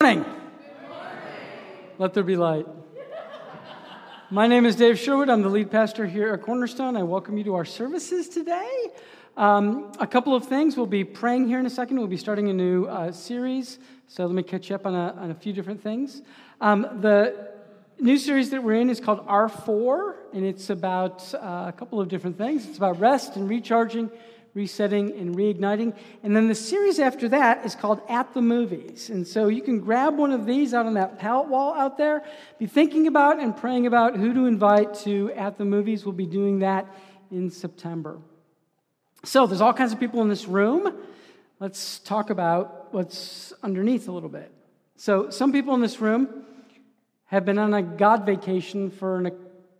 morning. Let there be light. My name is Dave Sherwood. I'm the lead pastor here at Cornerstone. I welcome you to our services today. Um, a couple of things. We'll be praying here in a second. We'll be starting a new uh, series. So let me catch up on a, on a few different things. Um, the new series that we're in is called R4, and it's about uh, a couple of different things. It's about rest and recharging resetting and reigniting. And then the series after that is called At the Movies. And so you can grab one of these out on that pallet wall out there, be thinking about and praying about who to invite to At the Movies. We'll be doing that in September. So there's all kinds of people in this room. Let's talk about what's underneath a little bit. So some people in this room have been on a God vacation for an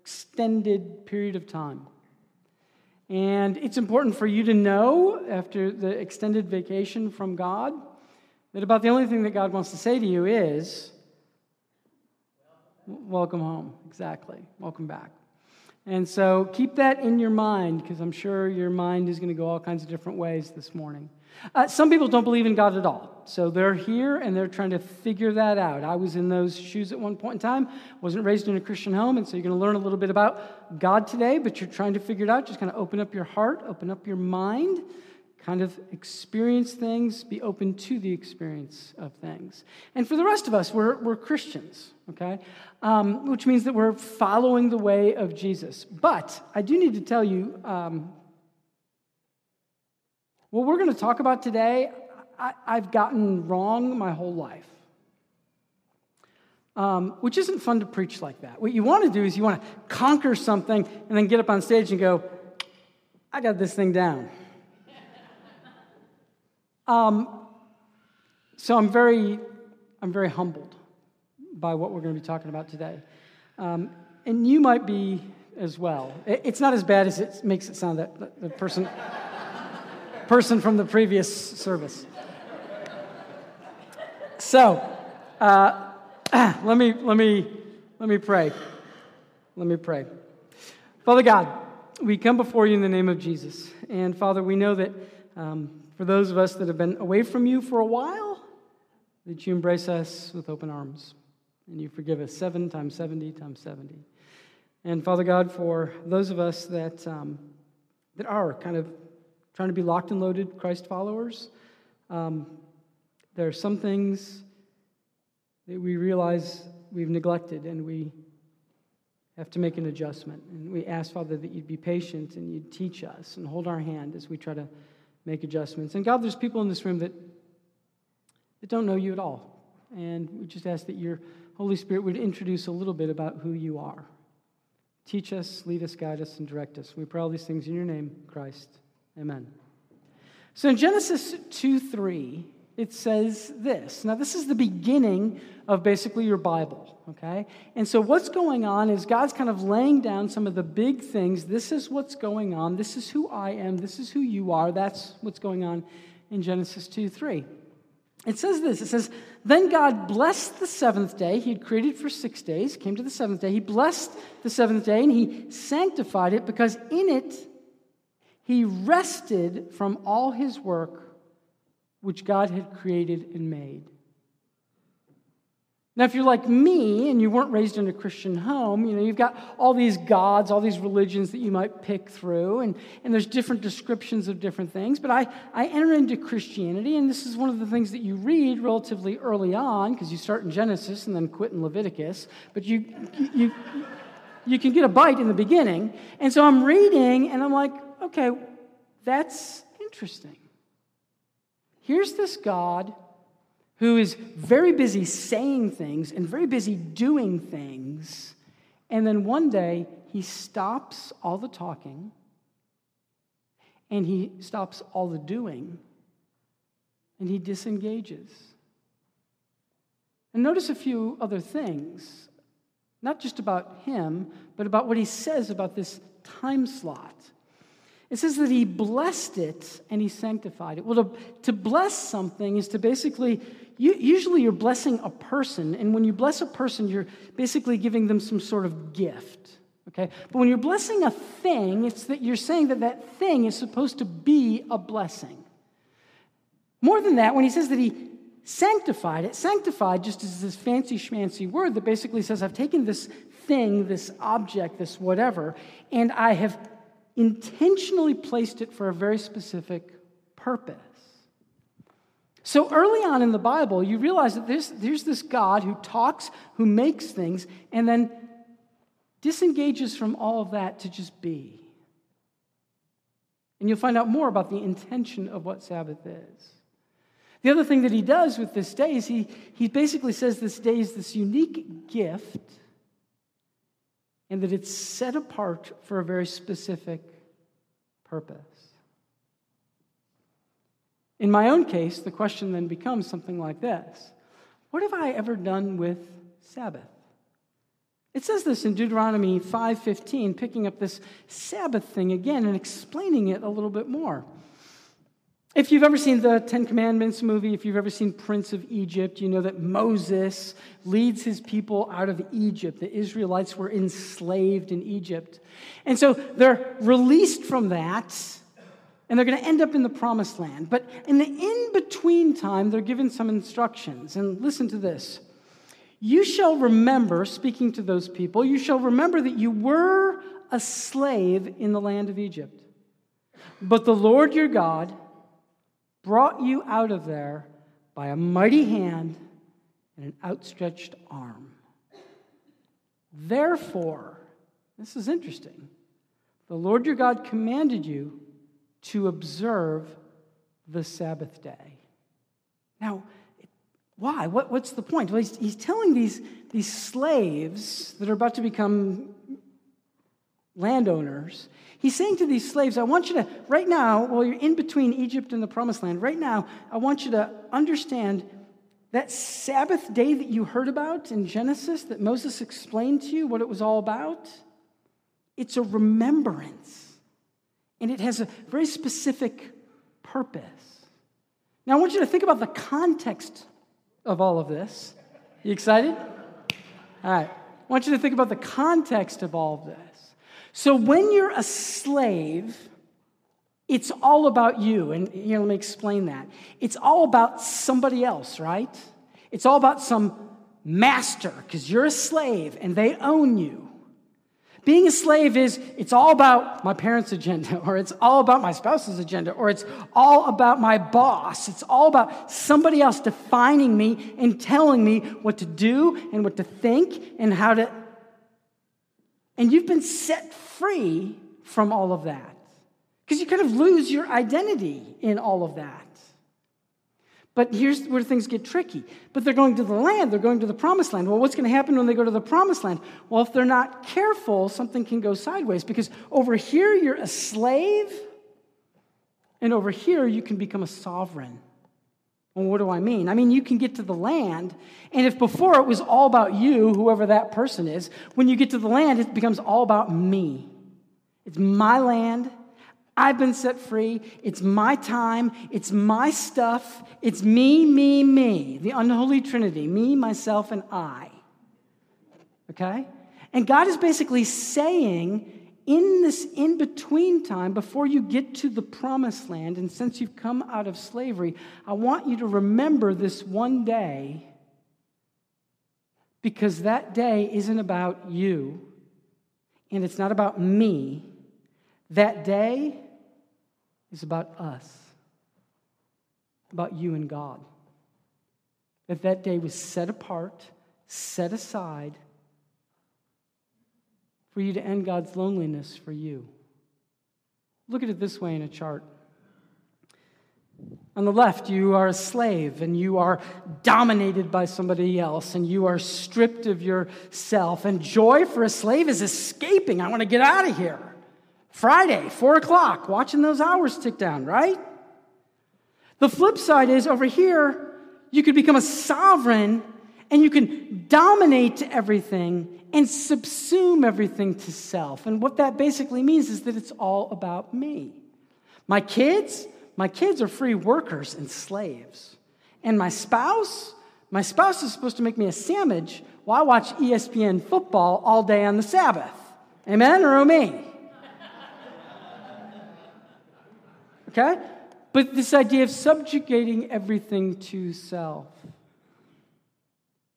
extended period of time. And it's important for you to know after the extended vacation from God that about the only thing that God wants to say to you is, Welcome home. Exactly. Welcome back. And so keep that in your mind because I'm sure your mind is going to go all kinds of different ways this morning. Uh, some people don't believe in God at all. So they're here and they're trying to figure that out. I was in those shoes at one point in time, wasn't raised in a Christian home, and so you're going to learn a little bit about God today, but you're trying to figure it out. Just kind of open up your heart, open up your mind, kind of experience things, be open to the experience of things. And for the rest of us, we're, we're Christians, okay? Um, which means that we're following the way of Jesus. But I do need to tell you, um, what we're going to talk about today, I, have gotten wrong my whole life. Um, which isn't fun to preach like that. What you want to do is you want to conquer something and then get up on stage and go, I got this thing down. um, so I'm very, I'm very humbled by what we're going to be talking about today. Um, and you might be as well. It's not as bad as it makes it sound that the person person from the previous service. So, uh, let me let me let me pray. Let me pray. Father God, we come before you in the name of Jesus, and Father, we know that um, for those of us that have been away from you for a while, that you embrace us with open arms, and you forgive us seven times seventy times seventy. And Father God, for those of us that um, that are kind of trying to be locked and loaded Christ followers. Um, there are some things that we realize we've neglected and we have to make an adjustment. And we ask, Father, that you'd be patient and you'd teach us and hold our hand as we try to make adjustments. And God, there's people in this room that, that don't know you at all. And we just ask that your Holy Spirit would introduce a little bit about who you are. Teach us, lead us, guide us, and direct us. We pray all these things in your name, Christ. Amen. So in Genesis 2 3, it says this. Now, this is the beginning of basically your Bible, okay? And so, what's going on is God's kind of laying down some of the big things. This is what's going on. This is who I am. This is who you are. That's what's going on in Genesis 2 3. It says this it says, Then God blessed the seventh day. He had created for six days, came to the seventh day. He blessed the seventh day and he sanctified it because in it he rested from all his work which God had created and made. Now, if you're like me and you weren't raised in a Christian home, you know, you've got all these gods, all these religions that you might pick through, and, and there's different descriptions of different things. But I, I enter into Christianity, and this is one of the things that you read relatively early on, because you start in Genesis and then quit in Leviticus. But you, you, you can get a bite in the beginning. And so I'm reading, and I'm like, okay, that's interesting. Here's this God who is very busy saying things and very busy doing things. And then one day he stops all the talking and he stops all the doing and he disengages. And notice a few other things, not just about him, but about what he says about this time slot. It says that he blessed it and he sanctified it. Well, to, to bless something is to basically, you, usually you're blessing a person, and when you bless a person, you're basically giving them some sort of gift. Okay? But when you're blessing a thing, it's that you're saying that that thing is supposed to be a blessing. More than that, when he says that he sanctified it. Sanctified just is this fancy schmancy word that basically says, I've taken this thing, this object, this whatever, and I have intentionally placed it for a very specific purpose. So early on in the Bible, you realize that there's, there's this God who talks, who makes things, and then disengages from all of that to just be. And you'll find out more about the intention of what Sabbath is. The other thing that he does with this day is he, he basically says this day is this unique gift and that it's set apart for a very specific purpose. In my own case, the question then becomes something like this What have I ever done with Sabbath? It says this in Deuteronomy 5:15, picking up this Sabbath thing again and explaining it a little bit more. If you've ever seen the Ten Commandments movie, if you've ever seen Prince of Egypt, you know that Moses leads his people out of Egypt. The Israelites were enslaved in Egypt. And so they're released from that, and they're going to end up in the promised land. But in the in between time, they're given some instructions. And listen to this You shall remember, speaking to those people, you shall remember that you were a slave in the land of Egypt. But the Lord your God, brought you out of there by a mighty hand and an outstretched arm. Therefore, this is interesting, the Lord your God commanded you to observe the Sabbath day. Now, why? What, what's the point? Well, he's, he's telling these, these slaves that are about to become landowners, He's saying to these slaves, I want you to, right now, while you're in between Egypt and the promised land, right now, I want you to understand that Sabbath day that you heard about in Genesis, that Moses explained to you what it was all about. It's a remembrance, and it has a very specific purpose. Now, I want you to think about the context of all of this. You excited? All right. I want you to think about the context of all of this. So when you're a slave, it's all about you. And let me explain that. It's all about somebody else, right? It's all about some master, because you're a slave and they own you. Being a slave is, it's all about my parents' agenda, or it's all about my spouse's agenda, or it's all about my boss. It's all about somebody else defining me and telling me what to do and what to think and how to. And you've been set free from all of that. Because you kind of lose your identity in all of that. But here's where things get tricky. But they're going to the land, they're going to the promised land. Well, what's going to happen when they go to the promised land? Well, if they're not careful, something can go sideways because over here you're a slave, and over here you can become a sovereign. Well, what do I mean? I mean, you can get to the land, and if before it was all about you, whoever that person is, when you get to the land, it becomes all about me. It's my land. I've been set free. It's my time. It's my stuff. It's me, me, me. The unholy trinity me, myself, and I. Okay? And God is basically saying, in this in between time, before you get to the promised land, and since you've come out of slavery, I want you to remember this one day because that day isn't about you and it's not about me. That day is about us, about you and God. That that day was set apart, set aside for you to end God's loneliness for you. Look at it this way in a chart. On the left, you are a slave and you are dominated by somebody else and you are stripped of yourself. And joy for a slave is escaping. I want to get out of here. Friday, four o'clock, watching those hours tick down, right? The flip side is over here, you could become a sovereign and you can dominate everything and subsume everything to self. And what that basically means is that it's all about me. My kids, my kids are free workers and slaves. And my spouse, my spouse is supposed to make me a sandwich while I watch ESPN football all day on the Sabbath. Amen or oh me? Okay? but this idea of subjugating everything to self.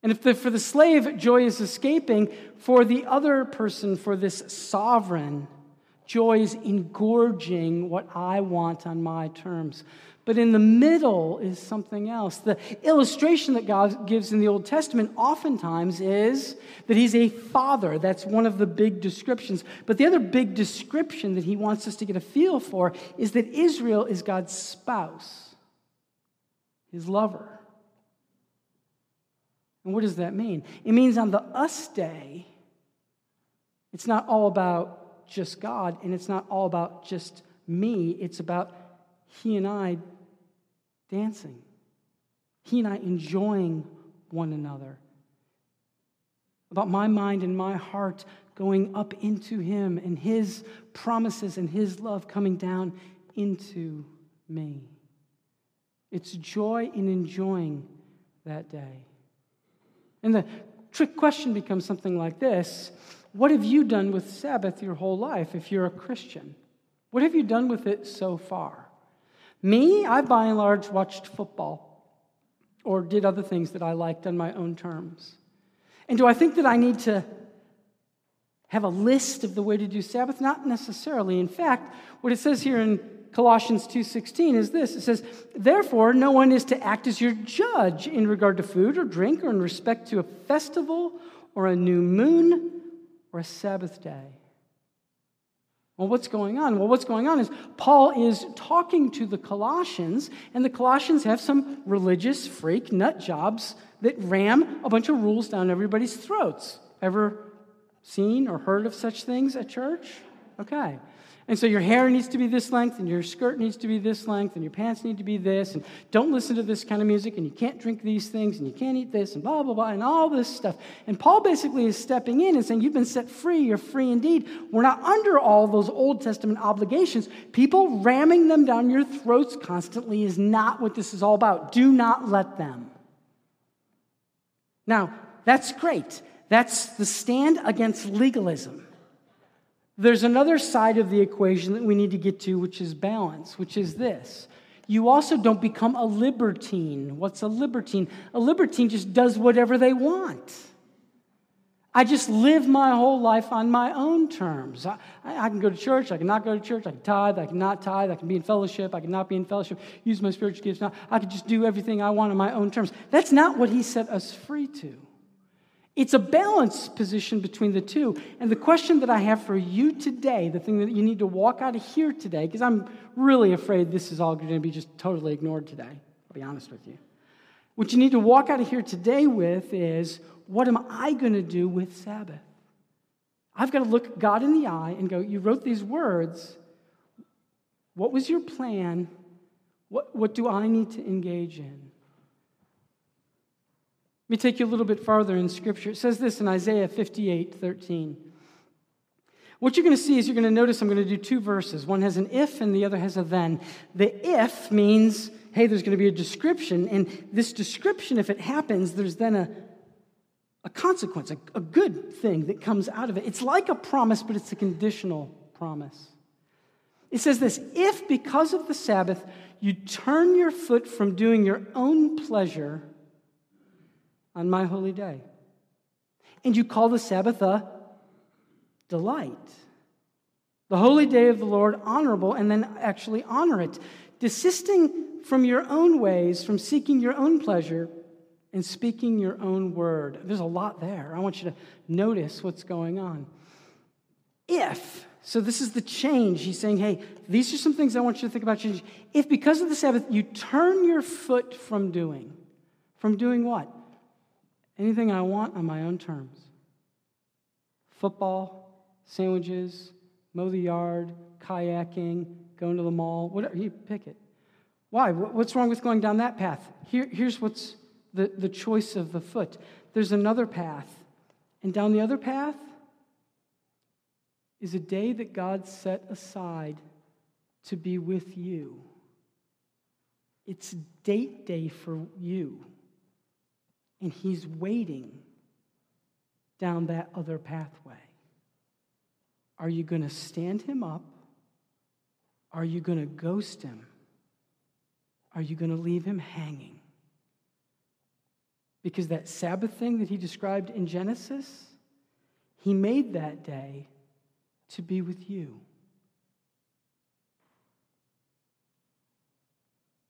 And if the, for the slave, joy is escaping, for the other person, for this sovereign, joy is engorging what I want on my terms. But in the middle is something else. The illustration that God gives in the Old Testament oftentimes is that He's a father. That's one of the big descriptions. But the other big description that He wants us to get a feel for is that Israel is God's spouse, His lover. And what does that mean? It means on the us day, it's not all about just God, and it's not all about just me. It's about He and I dancing, He and I enjoying one another. About my mind and my heart going up into Him and His promises and His love coming down into me. It's joy in enjoying that day. And the trick question becomes something like this What have you done with Sabbath your whole life if you're a Christian? What have you done with it so far? Me, I by and large watched football or did other things that I liked on my own terms. And do I think that I need to have a list of the way to do Sabbath? Not necessarily. In fact, what it says here in Colossians 2:16 is this. It says, "Therefore no one is to act as your judge in regard to food or drink or in respect to a festival or a new moon or a Sabbath day." Well, what's going on? Well, what's going on is Paul is talking to the Colossians, and the Colossians have some religious freak nut jobs that ram a bunch of rules down everybody's throats. Ever seen or heard of such things at church? Okay. And so your hair needs to be this length, and your skirt needs to be this length, and your pants need to be this, and don't listen to this kind of music, and you can't drink these things, and you can't eat this, and blah, blah, blah, and all this stuff. And Paul basically is stepping in and saying, You've been set free, you're free indeed. We're not under all those Old Testament obligations. People ramming them down your throats constantly is not what this is all about. Do not let them. Now, that's great. That's the stand against legalism. There's another side of the equation that we need to get to, which is balance, which is this. You also don't become a libertine. What's a libertine? A libertine just does whatever they want. I just live my whole life on my own terms. I, I, can go to church, I can not go to church, I can tithe, I can not tithe, I can be in fellowship, I can not be in fellowship, use my spiritual gifts. Now, I can just do everything I want on my own terms. That's not what he set us free to. It's a balanced position between the two. And the question that I have for you today, the thing that you need to walk out of here today, because I'm really afraid this is all going to be just totally ignored today, I'll be honest with you. What you need to walk out of here today with is what am I going to do with Sabbath? I've got to look God in the eye and go, You wrote these words. What was your plan? What, what do I need to engage in? Let me take you a little bit farther in Scripture. It says this in Isaiah 58 13. What you're going to see is you're going to notice I'm going to do two verses. One has an if and the other has a then. The if means, hey, there's going to be a description. And this description, if it happens, there's then a, a consequence, a, a good thing that comes out of it. It's like a promise, but it's a conditional promise. It says this if because of the Sabbath you turn your foot from doing your own pleasure, on my holy day. And you call the Sabbath a delight. The holy day of the Lord honorable, and then actually honor it. Desisting from your own ways, from seeking your own pleasure, and speaking your own word. There's a lot there. I want you to notice what's going on. If, so this is the change. He's saying, hey, these are some things I want you to think about changing. If because of the Sabbath you turn your foot from doing, from doing what? Anything I want on my own terms. Football, sandwiches, mow the yard, kayaking, going to the mall, whatever, you pick it. Why? What's wrong with going down that path? Here, here's what's the, the choice of the foot. There's another path. And down the other path is a day that God set aside to be with you. It's date day for you. And he's waiting down that other pathway. Are you going to stand him up? Are you going to ghost him? are you going to leave him hanging? Because that Sabbath thing that he described in Genesis, he made that day to be with you.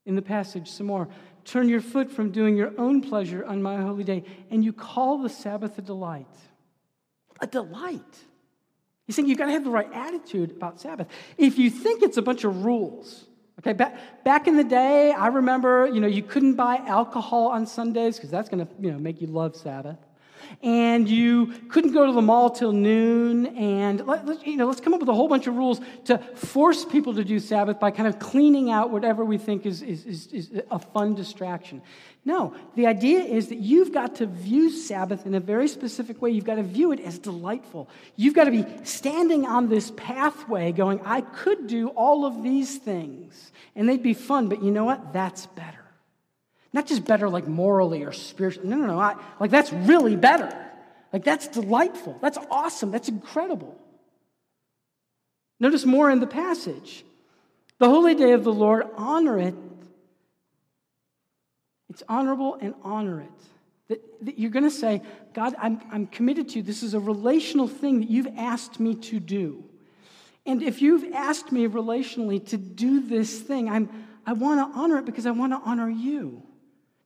In the passage, some more. Turn your foot from doing your own pleasure on my holy day, and you call the Sabbath a delight. A delight. He's saying you've got to have the right attitude about Sabbath. If you think it's a bunch of rules, okay, back, back in the day, I remember, you know, you couldn't buy alcohol on Sundays because that's going to, you know, make you love Sabbath and you couldn't go to the mall till noon. And let, you know, let's come up with a whole bunch of rules to force people to do Sabbath by kind of cleaning out whatever we think is, is, is, is a fun distraction. No, the idea is that you've got to view Sabbath in a very specific way. You've got to view it as delightful. You've got to be standing on this pathway going, I could do all of these things, and they'd be fun, but you know what? That's better. Not just better like morally or spiritually. No, no, no. I, like that's really better. Like that's delightful. That's awesome. That's incredible. Notice more in the passage. The holy day of the Lord, honor it. It's honorable and honor it. That, that you're going to say, God, I'm, I'm committed to you. This is a relational thing that you've asked me to do. And if you've asked me relationally to do this thing, I'm, I want to honor it because I want to honor you.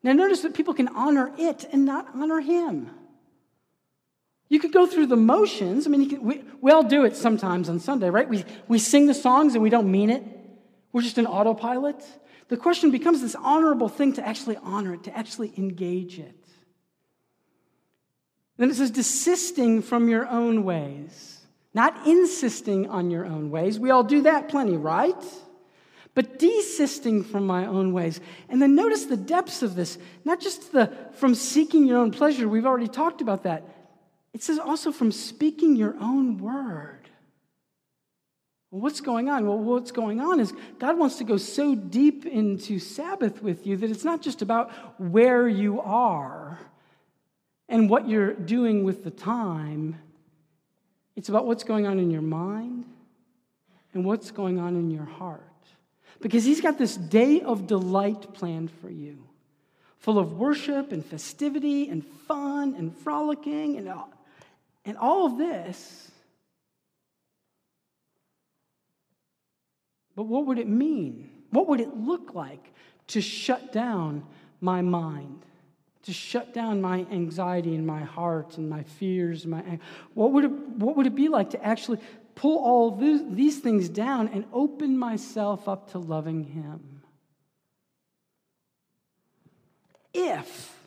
Now, notice that people can honor it and not honor him. You could go through the motions. I mean, we, we all do it sometimes on Sunday, right? We, we sing the songs and we don't mean it. We're just an autopilot. The question becomes this honorable thing to actually honor it, to actually engage it. Then it says, desisting from your own ways, not insisting on your own ways. We all do that plenty, right? But desisting from my own ways. And then notice the depths of this, not just the from seeking your own pleasure, we've already talked about that. It says also from speaking your own word. Well, what's going on? Well, what's going on is God wants to go so deep into Sabbath with you that it's not just about where you are and what you're doing with the time, it's about what's going on in your mind and what's going on in your heart because he's got this day of delight planned for you, full of worship and festivity and fun and frolicking and, and all of this. But what would it mean? What would it look like to shut down my mind? To shut down my anxiety and my heart and my fears and my what would it, what would it be like to actually pull all these things down and open myself up to loving Him. If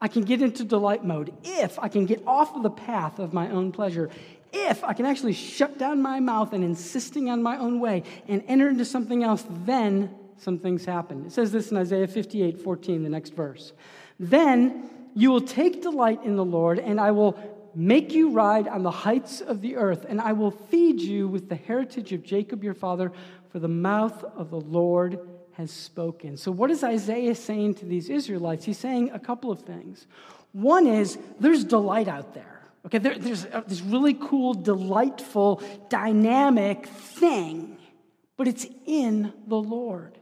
I can get into delight mode, if I can get off of the path of my own pleasure, if I can actually shut down my mouth and insisting on my own way and enter into something else, then some things happen. It says this in Isaiah 58 14, the next verse. Then you will take delight in the Lord, and I will make you ride on the heights of the earth, and I will feed you with the heritage of Jacob your father, for the mouth of the Lord has spoken. So, what is Isaiah saying to these Israelites? He's saying a couple of things. One is there's delight out there. Okay, there, there's this really cool, delightful, dynamic thing, but it's in the Lord.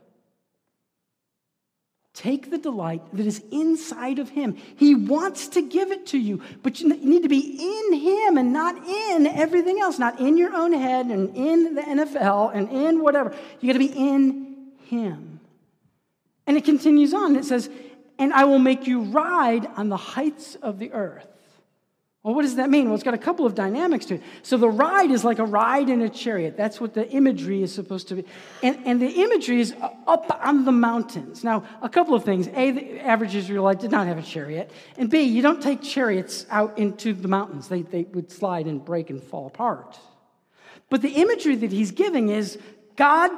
Take the delight that is inside of Him. He wants to give it to you, but you need to be in Him and not in everything else, not in your own head and in the NFL and in whatever. You got to be in Him. And it continues on. It says, And I will make you ride on the heights of the earth. Well, what does that mean? Well, it's got a couple of dynamics to it. So the ride is like a ride in a chariot. That's what the imagery is supposed to be. And, and the imagery is up on the mountains. Now, a couple of things. A, the average Israelite did not have a chariot. And B, you don't take chariots out into the mountains, they, they would slide and break and fall apart. But the imagery that he's giving is God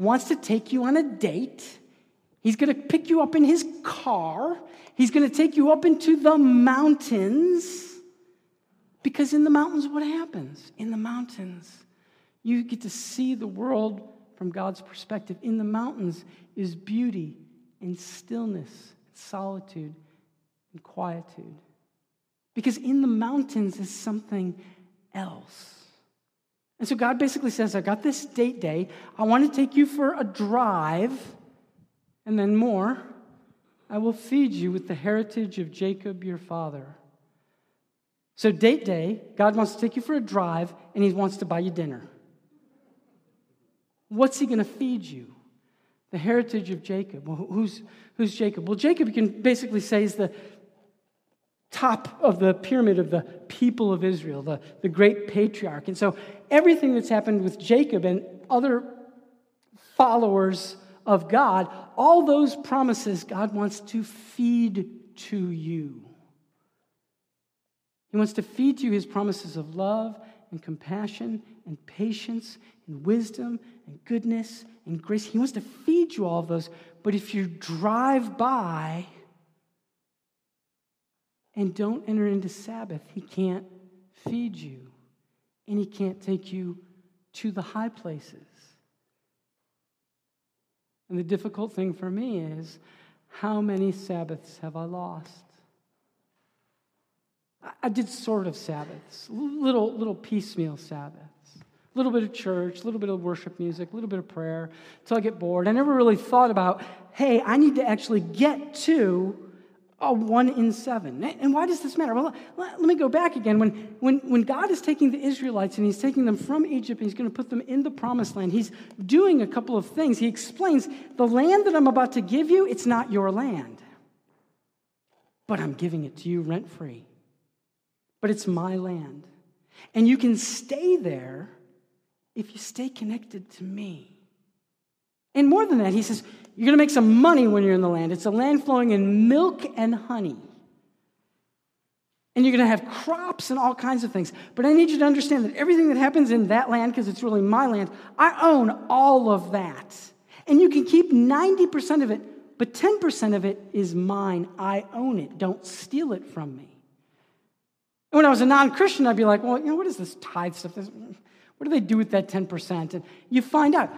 wants to take you on a date. He's going to pick you up in his car. He's going to take you up into the mountains. Because in the mountains, what happens? In the mountains, you get to see the world from God's perspective. In the mountains is beauty and stillness, and solitude and quietude. Because in the mountains is something else. And so God basically says, I got this date day. I want to take you for a drive. And then more, I will feed you with the heritage of Jacob your father. So, date day, God wants to take you for a drive and he wants to buy you dinner. What's he going to feed you? The heritage of Jacob. Well, who's, who's Jacob? Well, Jacob, you can basically say, is the top of the pyramid of the people of Israel, the, the great patriarch. And so, everything that's happened with Jacob and other followers of God, all those promises God wants to feed to you. He wants to feed you his promises of love and compassion and patience and wisdom and goodness and grace. He wants to feed you all of those. But if you drive by and don't enter into Sabbath, he can't feed you and he can't take you to the high places. And the difficult thing for me is how many Sabbaths have I lost? I did sort of Sabbaths, little, little piecemeal Sabbaths. A little bit of church, a little bit of worship music, a little bit of prayer, until I get bored. I never really thought about, hey, I need to actually get to a one in seven. And why does this matter? Well, let me go back again. When, when, when God is taking the Israelites and he's taking them from Egypt and he's going to put them in the promised land, he's doing a couple of things. He explains the land that I'm about to give you, it's not your land, but I'm giving it to you rent free but it's my land. And you can stay there if you stay connected to me. And more than that, he says, you're going to make some money when you're in the land. It's a land flowing in milk and honey. And you're going to have crops and all kinds of things. But I need you to understand that everything that happens in that land, because it's really my land, I own all of that. And you can keep 90% of it, but 10% of it is mine. I own it. Don't steal it from me. And when I was a non Christian, I'd be like, well, you know, what is this tithe stuff? What do they do with that 10%? And you find out.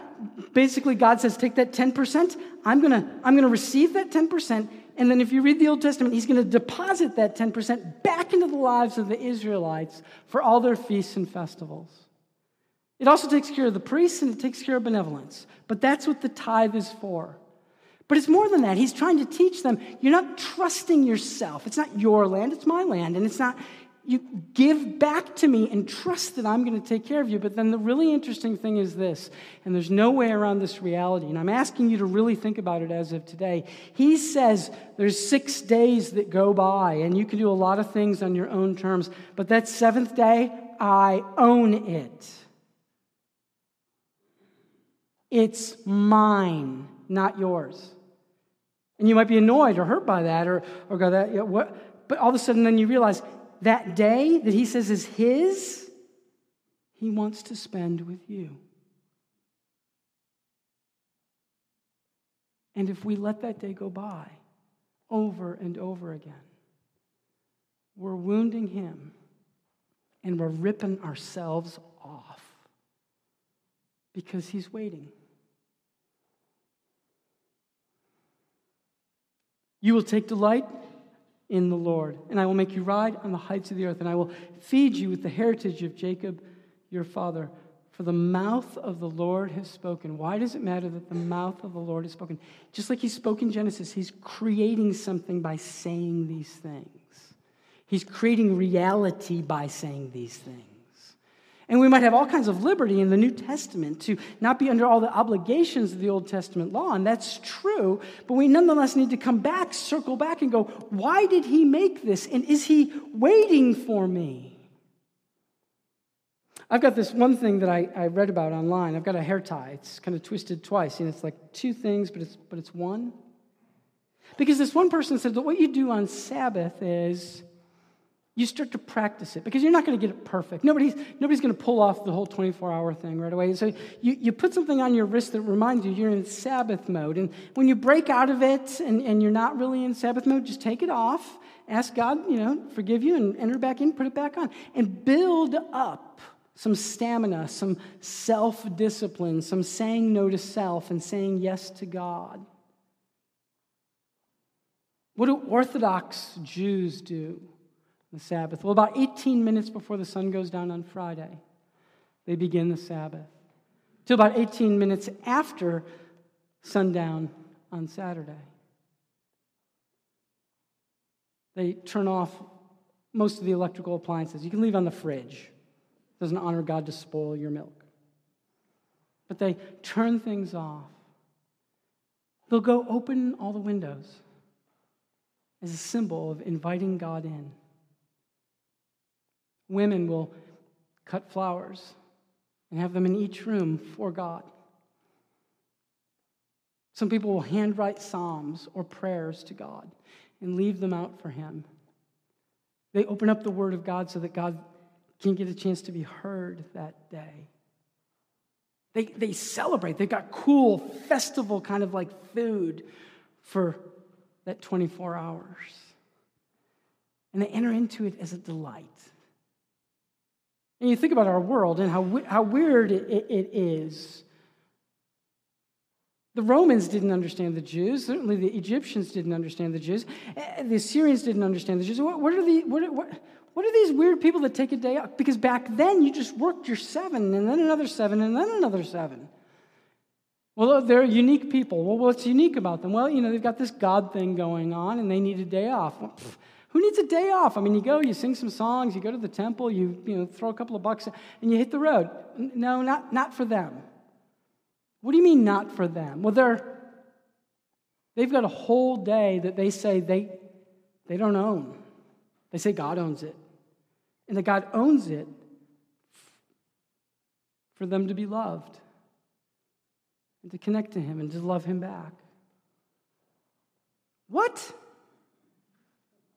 Basically, God says, take that 10%. I'm going to I'm to receive that 10%. And then if you read the Old Testament, he's going to deposit that 10% back into the lives of the Israelites for all their feasts and festivals. It also takes care of the priests and it takes care of benevolence. But that's what the tithe is for. But it's more than that. He's trying to teach them you're not trusting yourself. It's not your land, it's my land. And it's not you give back to me and trust that I'm going to take care of you. But then the really interesting thing is this, and there's no way around this reality, and I'm asking you to really think about it as of today. He says there's six days that go by, and you can do a lot of things on your own terms, but that seventh day, I own it. It's mine, not yours. And you might be annoyed or hurt by that, or, or go that, know, what? But all of a sudden, then you realize that day that he says is his, he wants to spend with you. And if we let that day go by over and over again, we're wounding him and we're ripping ourselves off because he's waiting. You will take delight in the Lord. And I will make you ride on the heights of the earth, and I will feed you with the heritage of Jacob your father. For the mouth of the Lord has spoken. Why does it matter that the mouth of the Lord has spoken? Just like he spoke in Genesis, he's creating something by saying these things. He's creating reality by saying these things. And we might have all kinds of liberty in the New Testament to not be under all the obligations of the Old Testament law, and that's true, but we nonetheless need to come back, circle back, and go, why did he make this? And is he waiting for me? I've got this one thing that I, I read about online. I've got a hair tie. It's kind of twisted twice, and it's like two things, but it's, but it's one. Because this one person said that what you do on Sabbath is you start to practice it because you're not going to get it perfect. Nobody's, nobody's going to pull off the whole 24 hour thing right away. So you, you put something on your wrist that reminds you you're in Sabbath mode. And when you break out of it and, and you're not really in Sabbath mode, just take it off. Ask God, you know, forgive you and enter back in, put it back on. And build up some stamina, some self discipline, some saying no to self and saying yes to God. What do Orthodox Jews do? The Sabbath? Well, about 18 minutes before the sun goes down on Friday, they begin the Sabbath. Till about 18 minutes after sundown on Saturday. They turn off most of the electrical appliances. You can leave on the fridge. It doesn't honor God to spoil your milk. But they turn things off. They'll go open all the windows as a symbol of inviting God in. Women will cut flowers and have them in each room for God. Some people will handwrite psalms or prayers to God and leave them out for Him. They open up the Word of God so that God can get a chance to be heard that day. They, they celebrate. They've got cool festival kind of like food for that 24 hours. And they enter into it as a delight. And you think about our world and how, how weird it, it, is. The Romans didn't understand the Jews. Certainly, the Egyptians didn't understand the Jews. Eh, the Assyrians didn't understand the Jews. What, what are the, what, what, what are these weird people that take a day off? Because back then, you just worked your seven, and then another seven, and then another seven. Well, they're unique people. Well, what's unique about them? Well, you know, they've got this God thing going on, and they need a day off. Well, who needs a day off? I mean, you go, you sing some songs, you go to the temple, you, you know, throw a couple of bucks, and you hit the road. No, not, not for them. What do you mean, not for them? Well, they're, they've got a whole day that they say they, they don't own. They say God owns it. And that God owns it for them to be loved and to connect to Him and to love Him back. What?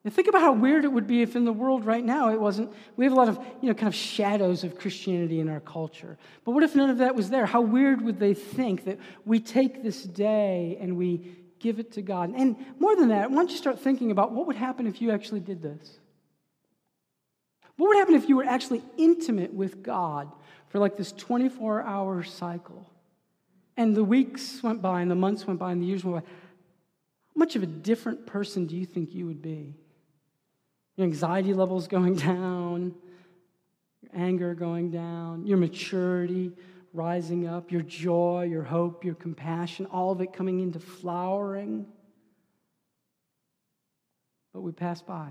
Think about how weird it would be if in the world right now it wasn't. We have a lot of, you know, kind of shadows of Christianity in our culture. But what if none of that was there? How weird would they think that we take this day and we give it to God? And more than that, why don't you start thinking about what would happen if you actually did this? What would happen if you were actually intimate with God for like this 24 hour cycle? And the weeks went by, and the months went by, and the years went by. How much of a different person do you think you would be? Your anxiety levels going down, your anger going down, your maturity rising up, your joy, your hope, your compassion, all of it coming into flowering. But we pass by.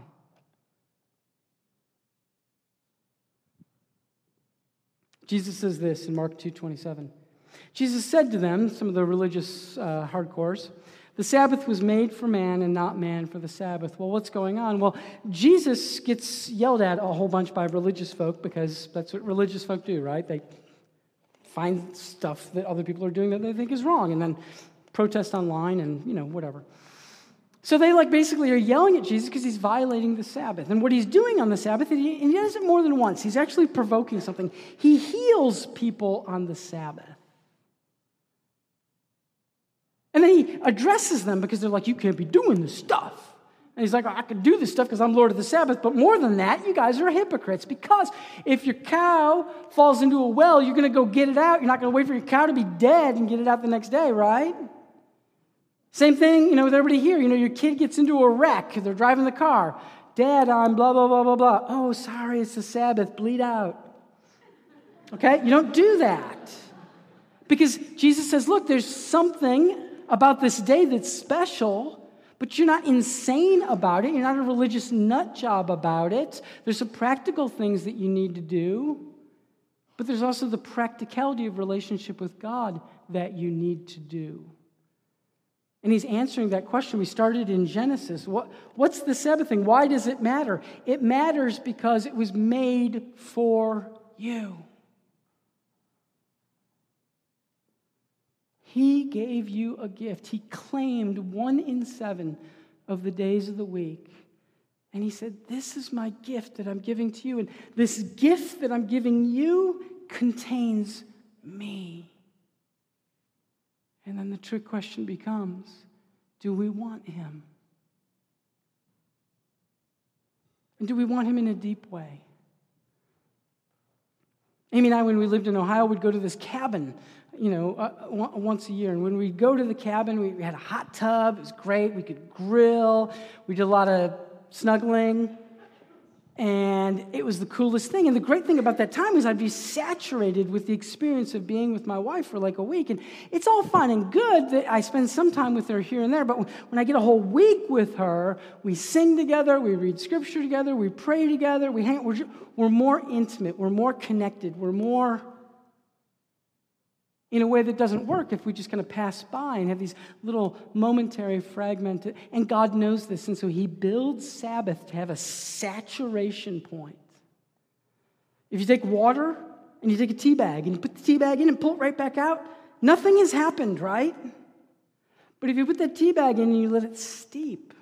Jesus says this in Mark 2:27. Jesus said to them, some of the religious uh, hardcores, the Sabbath was made for man and not man for the Sabbath. Well, what's going on? Well, Jesus gets yelled at a whole bunch by religious folk because that's what religious folk do, right? They find stuff that other people are doing that they think is wrong and then protest online and, you know, whatever. So they like basically are yelling at Jesus because he's violating the Sabbath. And what he's doing on the Sabbath, and he, and he does it more than once, he's actually provoking something. He heals people on the Sabbath. And then he addresses them because they're like, You can't be doing this stuff. And he's like, I can do this stuff because I'm Lord of the Sabbath. But more than that, you guys are hypocrites. Because if your cow falls into a well, you're going to go get it out. You're not going to wait for your cow to be dead and get it out the next day, right? Same thing, you know, with everybody here. You know, your kid gets into a wreck. They're driving the car. Dad, I'm blah, blah, blah, blah, blah. Oh, sorry, it's the Sabbath. Bleed out. Okay? You don't do that. Because Jesus says, look, there's something about this day that's special, but you're not insane about it. You're not a religious nut job about it. There's some practical things that you need to do, but there's also the practicality of relationship with God that you need to do. And he's answering that question. We started in Genesis. What, what's the Sabbath thing? Why does it matter? It matters because it was made for you. He gave you a gift. He claimed one in seven of the days of the week. And he said, This is my gift that I'm giving to you. And this gift that I'm giving you contains me. And then the trick question becomes do we want him? And do we want him in a deep way? Amy and I, when we lived in Ohio, would go to this cabin you know, uh, once a year. And when we go to the cabin, we, had a hot tub. It was great. We could grill. We did a lot of snuggling. And And it was the coolest thing. And the great thing about that time is I'd be saturated with the experience of being with my wife for like a week. And it's all fine and good that I spend some time with her here and there. But when I get a whole week with her, we sing together, we read scripture together, we pray together, we hang, we're, we're more intimate, we're more connected, we're more in a way that doesn't work if we just kind of pass by and have these little momentary fragmented. And God knows this, and so He builds Sabbath to have a saturation point. If you take water and you take a tea bag and you put the tea bag in and pull it right back out, nothing has happened, right? But if you put that tea bag in and you let it steep,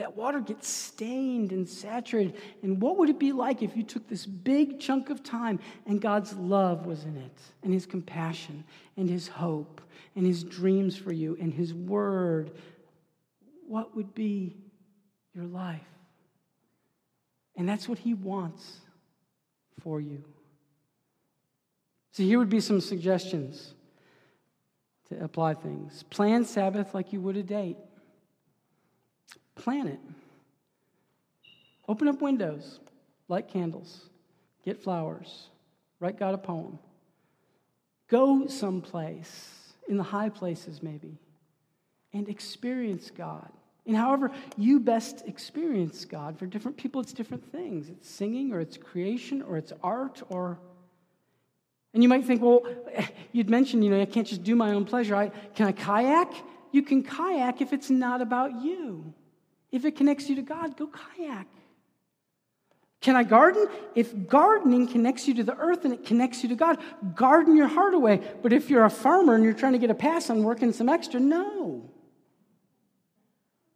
that water gets stained and saturated. And what would it be like if you took this big chunk of time and God's love was in it, and His compassion, and His hope, and His dreams for you, and His word? What would be your life? And that's what He wants for you. So here would be some suggestions to apply things. Plan Sabbath like you would a date. Plan it. Open up windows, light candles, get flowers, write God a poem. Go someplace, in the high places maybe, and experience God. And however you best experience God, for different people, it's different things. It's singing, or it's creation, or it's art, or. And you might think, well, you'd mentioned, you know, I can't just do my own pleasure. I, can I kayak? You can kayak if it's not about you. If it connects you to God, go kayak. Can I garden? If gardening connects you to the earth and it connects you to God, garden your heart away. But if you're a farmer and you're trying to get a pass on working some extra, no.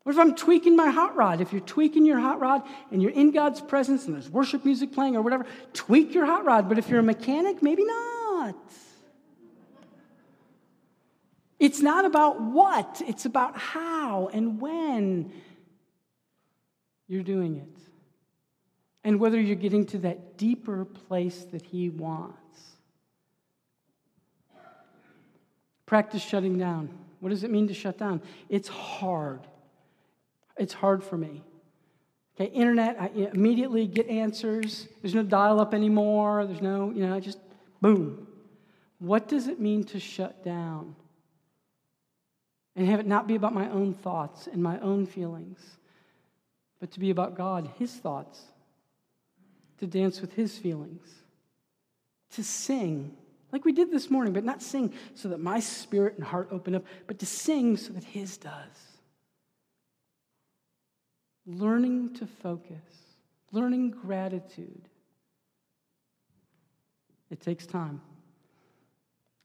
What if I'm tweaking my hot rod? If you're tweaking your hot rod and you're in God's presence and there's worship music playing or whatever, tweak your hot rod. But if you're a mechanic, maybe not. It's not about what, it's about how and when you're doing it. And whether you're getting to that deeper place that He wants. Practice shutting down. What does it mean to shut down? It's hard. It's hard for me. Okay, internet, I immediately get answers. There's no dial up anymore. There's no, you know, just boom. What does it mean to shut down? And have it not be about my own thoughts and my own feelings, but to be about God, His thoughts, to dance with His feelings, to sing like we did this morning, but not sing so that my spirit and heart open up, but to sing so that His does. Learning to focus, learning gratitude. It takes time.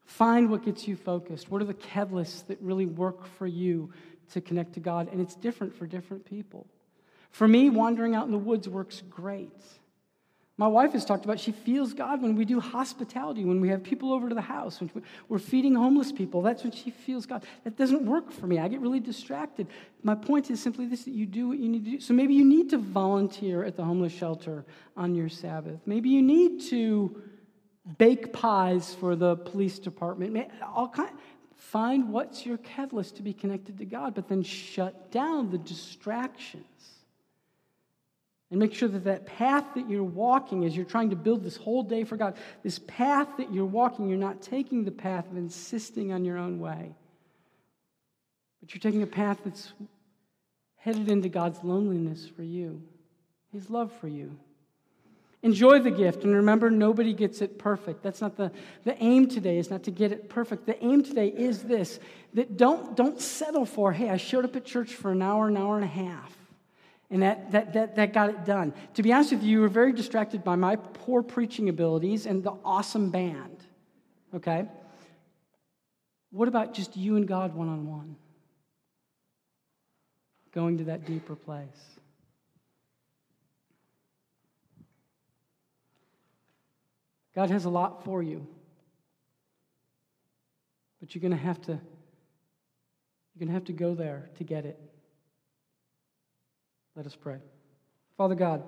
Find what gets you focused. What are the catalysts that really work for you to connect to God? And it's different for different people. For me, wandering out in the woods works great. My wife has talked about she feels God when we do hospitality, when we have people over to the house, when we're feeding homeless people. That's when she feels God. That doesn't work for me. I get really distracted. My point is simply this that you do what you need to do. So maybe you need to volunteer at the homeless shelter on your Sabbath. Maybe you need to bake pies for the police department. All kind, find what's your catalyst to be connected to God, but then shut down the distractions and make sure that that path that you're walking as you're trying to build this whole day for God, this path that you're walking, you're not taking the path of insisting on your own way, but you're taking a path that's headed into God's loneliness for you, His love for you. Enjoy the gift and remember nobody gets it perfect. That's not the, the aim today is not to get it perfect. The aim today is this that don't, don't settle for, hey, I showed up at church for an hour, an hour and a half. And that, that, that, that got it done. To be honest with you, you were very distracted by my poor preaching abilities and the awesome band. Okay? What about just you and God one on one? Going to that deeper place. God has a lot for you. But you're going to have to you're going to have to go there to get it. Let us pray. Father God,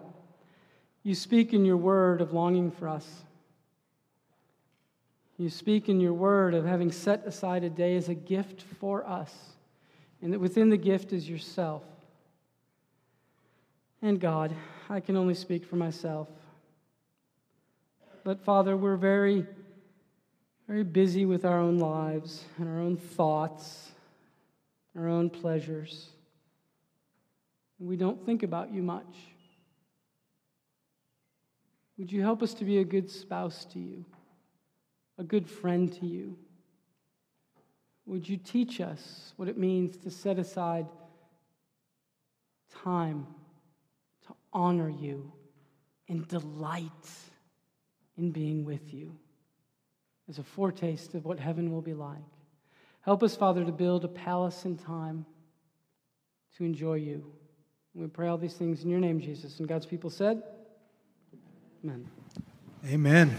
you speak in your word of longing for us. You speak in your word of having set aside a day as a gift for us, and that within the gift is yourself. And God, I can only speak for myself. But Father, we're very, very busy with our own lives and our own thoughts, our own pleasures. And we don't think about you much. Would you help us to be a good spouse to you, a good friend to you? Would you teach us what it means to set aside time to honor you and delight in being with you as a foretaste of what heaven will be like? Help us, Father, to build a palace in time to enjoy you. We pray all these things in your name, Jesus. And God's people said, Amen. Amen.